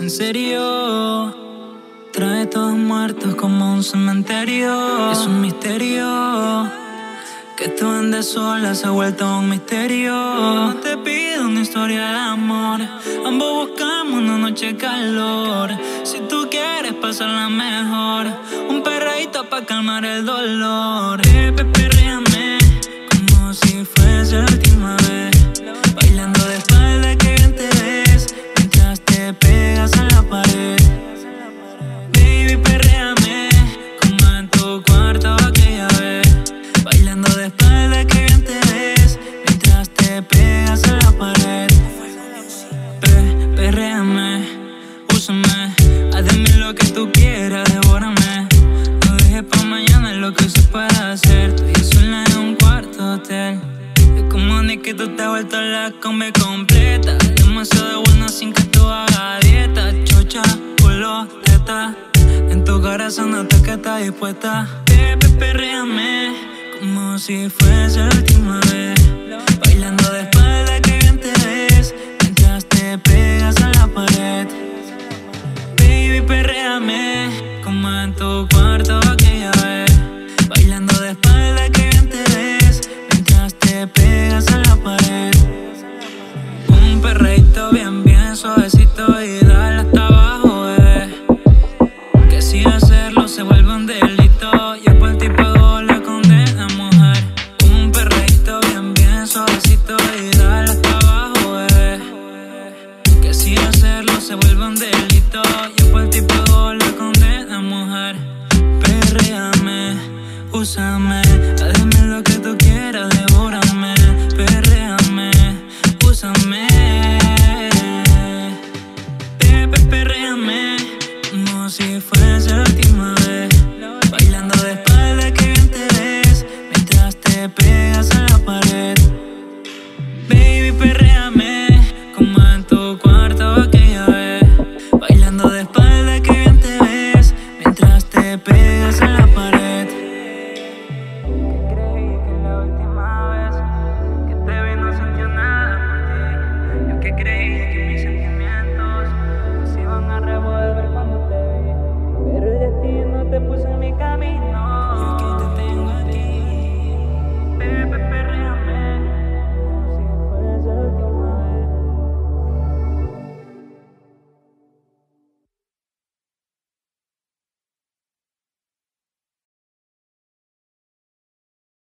En serio, trae todos muertos como un cementerio. Es un misterio. Que tú andes sola se ha vuelto un misterio. No te pido una historia de amor. Ambos buscamos una noche calor. Si tú quieres pasarla mejor, un perreíto para calmar el dolor. Pepe, como si fuese la última vez. Tú quieras, devórame. No dejes pa' mañana lo que se pueda hacer. Tú y yo en un cuarto hotel. Es como ni que tú te has vuelto la come completa. Demasiado bueno sin que tú hagas dieta. Chocha, culo, teta. En tu corazón noto que estás dispuesta. Pepe, perréame como si fuese la última vez. Bailando como en tu cuarto aquella vez. Bailando de espalda que bien te ves mientras te pegas a la pared. Un perreito bien, bien suavecito la pared. Baby, perréame, como en tu cuarto aquella vez. Bailando de espalda, que bien te ves, mientras te pegas en la pared.